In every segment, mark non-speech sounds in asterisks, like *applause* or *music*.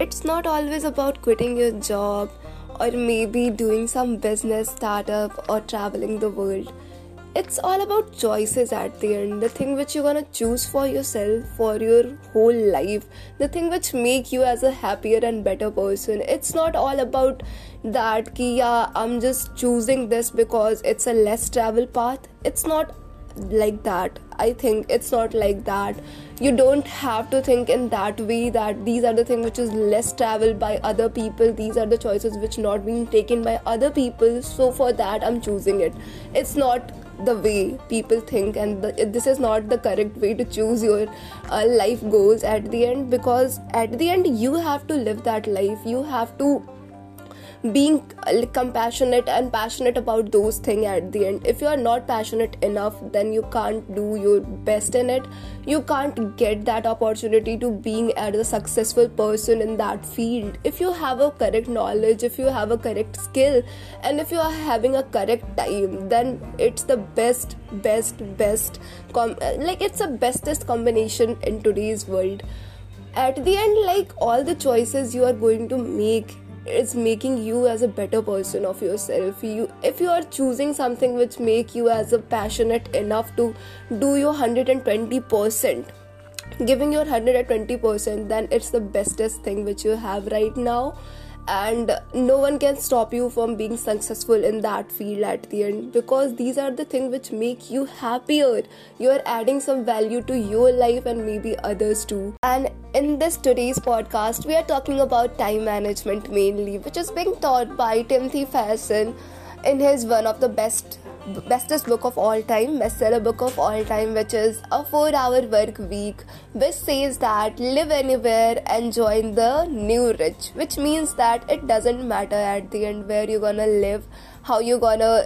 it's not always about quitting your job or maybe doing some business startup or traveling the world. It's all about choices at the end. The thing which you're gonna choose for yourself for your whole life. The thing which make you as a happier and better person. It's not all about that ki yeah i'm just choosing this because it's a less travel path. It's not like that. I think it's not like that. You don't have to think in that way that these are the things which is less traveled by other people. These are the choices which not being taken by other people. So for that i'm choosing it. It's not the way people think and the, this is not the correct way to choose your uh, life goals at the end because at the end you have to live that life. You have to being compassionate and passionate about those things at the end. If you are not passionate enough then you can't do your best in it. You can't get that opportunity to being as a successful person in that field. If you have a correct knowledge if you have a correct skill and if you are having a correct time then it's the best best best com- like it's the bestest combination in today's world. At the end like all the choices you are going to make it's making you as a better person of yourself. You if you are choosing something which make you as a passionate enough to do your 120% giving your 120% then it's the bestest thing which you have right now and no one can stop you from being successful in that field at the end. Because these are the things which make you happier. You are adding some value to your life and maybe others too. And in this today's podcast we are talking about time management mainly which is being taught by timothy ferguson in his one of the best bestest book of all time, bestseller book of all time, which is a four hour work week, which says that live anywhere and join the new rich, which means that it doesn't matter at the end where you're gonna live, how you're gonna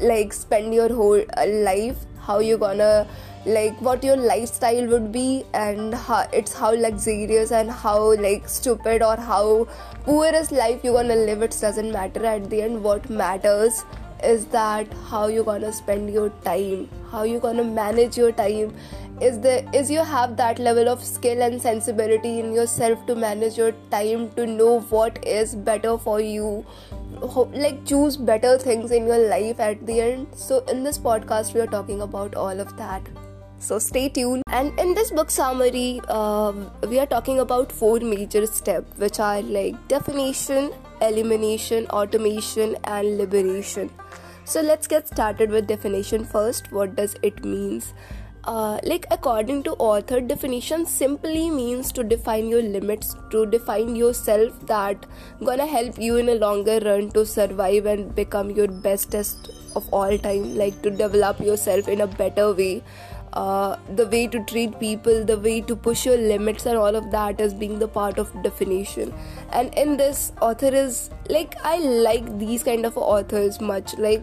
like spend your whole uh, life, how you're gonna like what your lifestyle would be and how it's how luxurious and how like stupid or how poorest life you're gonna live it doesn't matter at the end what matters is that how you're gonna spend your time how you're gonna manage your time. Is the is you have that level of skill and sensibility in yourself to manage your time to know what is better for you. Like choose better things in your life at the end. So in this podcast we are talking about all of that. So stay tuned. And in this book summary uh, we are talking about four major steps which are like definition elimination automation and liberation so let's get started with definition first. What does it means? Uh, like according to author definition simply means to define your limits to define yourself that gonna help you in a longer run to survive and become your bestest of all time like to develop yourself in a better way uh, the way to treat people, the way to push your limits, and all of that as being the part of definition. And in this, author is like I like these kind of authors much. Like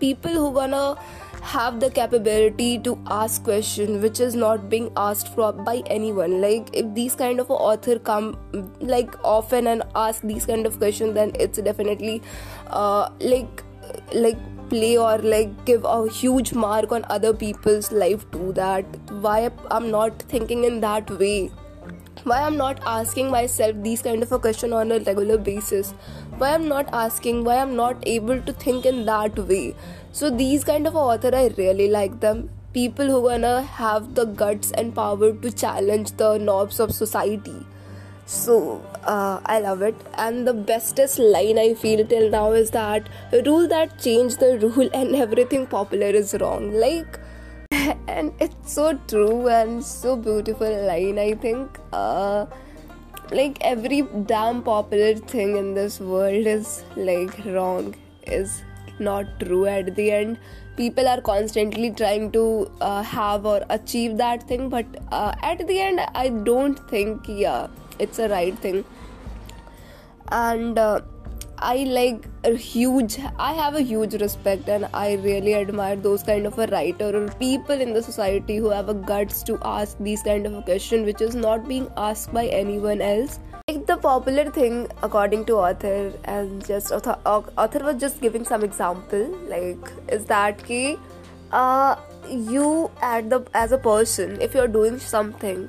people who gonna have the capability to ask question which is not being asked for by anyone like if these kind of author come like often and ask these kind of questions then it's definitely uh, like like play or like give a huge mark on other people's life to that? Why i'm not thinking in that way? Why i'm not asking myself these kind of a question on a regular basis? Why i'm not asking why i'm not able to think in that way? So these kind of author i really like them. People who gonna have the guts and power to challenge the norms of society so uh, I love it. And the bestest line I feel till now is that rule that change the rule *laughs* and everything popular is wrong. Like, *laughs* and it's so true and so beautiful line. I think, uh, like every damn popular thing in this world is like wrong, is not true at the end. People are constantly trying to uh, have or achieve that thing, but uh, at the end, I don't think yeah it's a right thing and uh, I like a huge I have a huge respect and I really admire those kind of a writer or people in the society who have a guts to ask these kind of a question which is not being asked by anyone else. Like the popular thing according to author and just author, author was just giving some example like is that ki uh, you at the as a person if you're doing something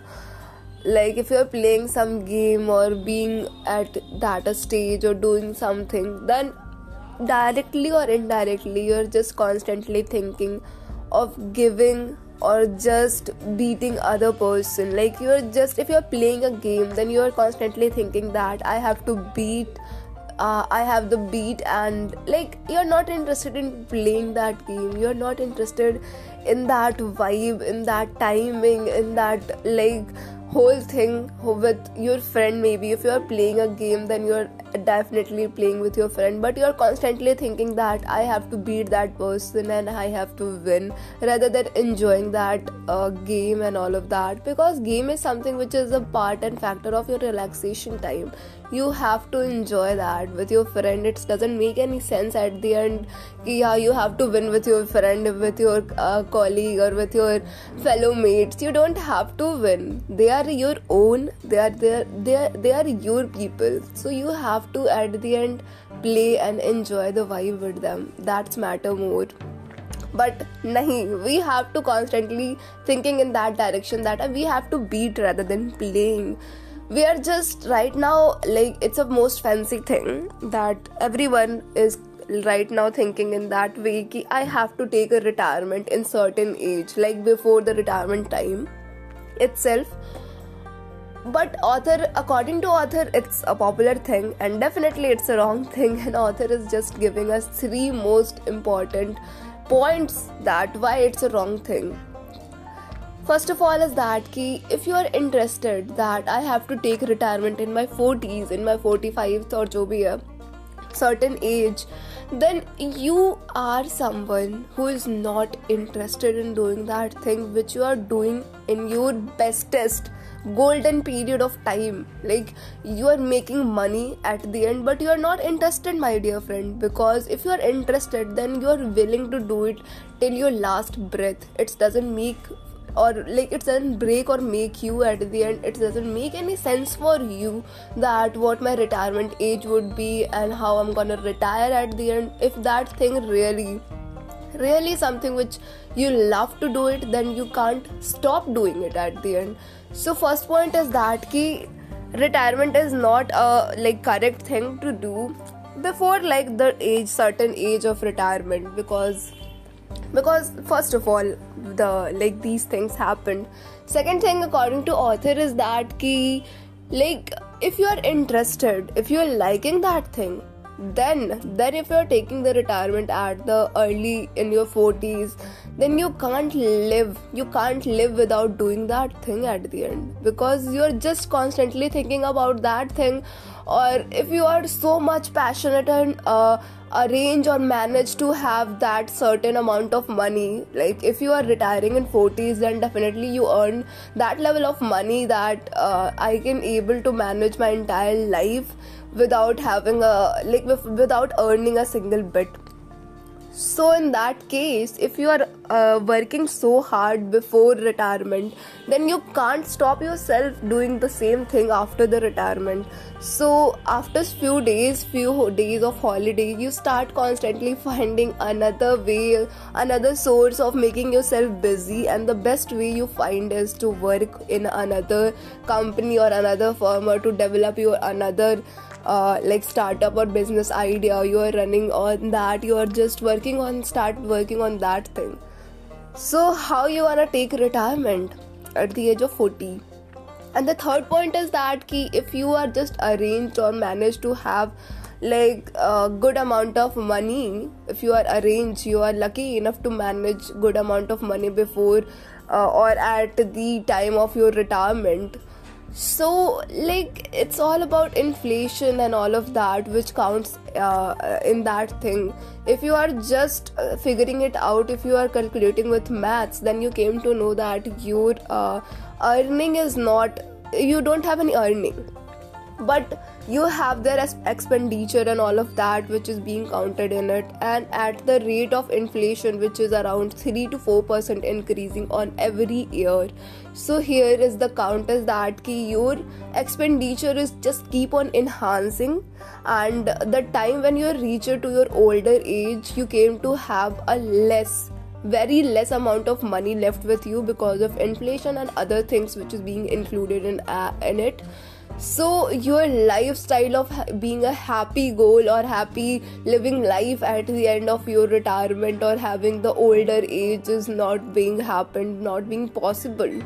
like if you're playing some game or being at that stage or doing something then directly or indirectly you're just constantly thinking of giving or just beating other person. Like you're just if you're playing a game then you're constantly thinking that i have to beat uh, i have the beat and like you're not interested in playing that game. You're not interested in that vibe in that timing in that like whole thing with your friend maybe if you are playing a game then you're definitely playing with your friend but you're constantly thinking that i have to beat that person and i have to win rather than enjoying that uh, game and all of that. Because game is something which is a part and factor of your relaxation time. You have to enjoy that with your friend. It doesn't make any sense at the end. Yeah you have to win with your friend with your uh, colleague or with your fellow mates. You don't have to win. They are your own. They are they they are, they are your people. So you have to at the end play and enjoy the vibe with them. That's matter more. But nahi we have to constantly thinking in that direction that we have to beat rather than playing. We are just right now like it's a most fancy thing that everyone is right now thinking in that way ki i have to take a retirement in certain age like before the retirement time itself but author according to author it's a popular thing and definitely it's a wrong *laughs* thing. And author is just giving us three most important points that why it's a wrong thing. First of all is that if you are interested that i have to take retirement in my 40s in my 45th or jo bhi certain age then you are someone who is not interested in doing that thing which you are doing in your bestest golden period of time. Like you are making money at the end but you are not interested my dear friend because if you are interested then you are willing to do it till your last breath. It doesn't make or like it doesn't break or make you at the end. It doesn't make any sense for you that what my retirement age would be and how i'm gonna retire at the end. If that thing really really something which you love to do it then you can't stop doing it at the end. So first point is that key retirement is not a like correct thing to do before like the age certain age of retirement because because first of all the like these things happened. Second thing according to author is that ki like if you are interested if you are liking that thing then then if you're taking the retirement at the early in your 40s then you can't live you can't live without doing that thing at the end. Because you're just constantly thinking about that thing or if you are so much passionate and uh, arrange or manage to have that certain amount of money. Like if you are retiring in 40s then definitely you earn that level of money that uh, i can able to manage my entire life without having a like without earning a single bit so in that case if you are uh, working so hard before retirement then you can't stop yourself doing the same thing after the retirement. So after few days few days of holiday you start constantly *laughs* finding another way another source of making yourself busy and the best way you find is to work in another company or another firm or to develop your another uh, like startup or business idea you are running on that you are just working on start working on that thing. So how you wanna take retirement at the age of 40 and the third point is that key if you are just arranged or managed to have like a good amount of money if you are arranged you are lucky enough to manage good amount of money before uh, or at the time of your retirement so like it's all about inflation and all of that which counts uh, in that thing. If you are just uh, figuring it out if you are calculating with maths then you came to know that your uh, earning is not you don't have any earning but you have their expenditure and all of that which is being counted in it. And at the rate of inflation which is around 3 to 4% increasing on every year. So here is the count is that ki your expenditure is just keep on enhancing. And the time when you reach to your older age you came to have a less very less amount of money left with you because of inflation and other things which is being included in uh, in it so your lifestyle of being a happy goal or happy living life at the end of your retirement or having the older age is not being happened not being possible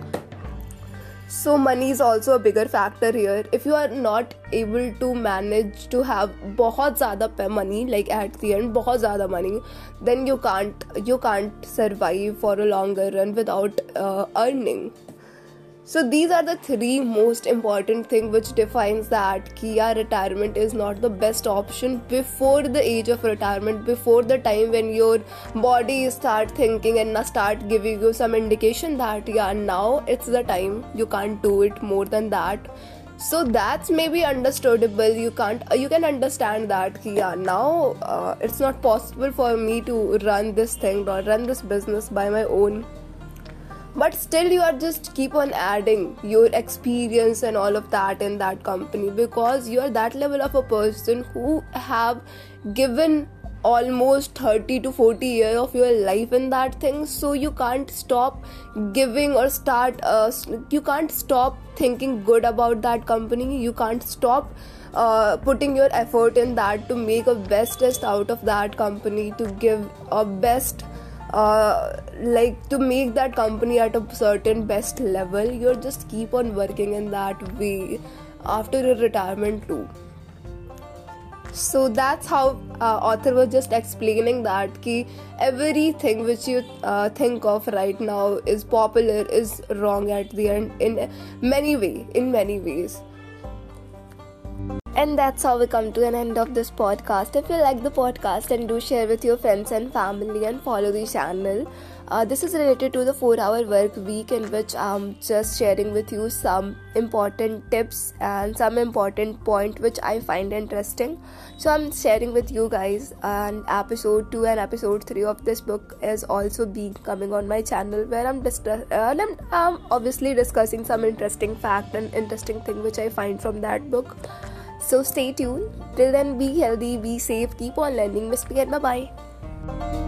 so money is also a bigger factor here if you are not able to manage to have बहुत ज़्यादा money like at the end बहुत ज़्यादा money then you can't you can't survive for a longer run without uh, earning so these are the three most important things which defines that kia retirement is not the best option before the age of retirement before the time when your body start thinking and start giving you some indication that yeah now it's the time. You can't do it more than that. So that's maybe understandable. You can't you can understand that yeah now uh, it's not possible for me to run this thing or run this business by my own but still you are just keep on adding your experience and all of that in that company because you are that level of a person who have given almost 30 to 40 years of your life in that thing. So you can't stop giving or start uh, you can't stop thinking good about that company. You can't stop uh, putting your effort in that to make a bestest out of that company to give a best uh, like to make that company at a certain best level you just keep on working in that way after your retirement too. So that's how uh, author was just explaining that ki everything which you uh, think of right now is popular is wrong at the end in many way in many ways and that's how we come to an end of this podcast. If you like the podcast, then do share with your friends and family and follow the channel. Uh, this is related to the 4 hour work week, in which I'm just sharing with you some important tips and some important point which I find interesting. So, I'm sharing with you guys, and episode 2 and episode 3 of this book is also being coming on my channel where I'm, dis- uh, I'm, I'm obviously discussing some interesting fact and interesting thing which I find from that book. So stay tuned. Till then, be healthy, be safe, keep on learning. Miss Pigan, bye bye.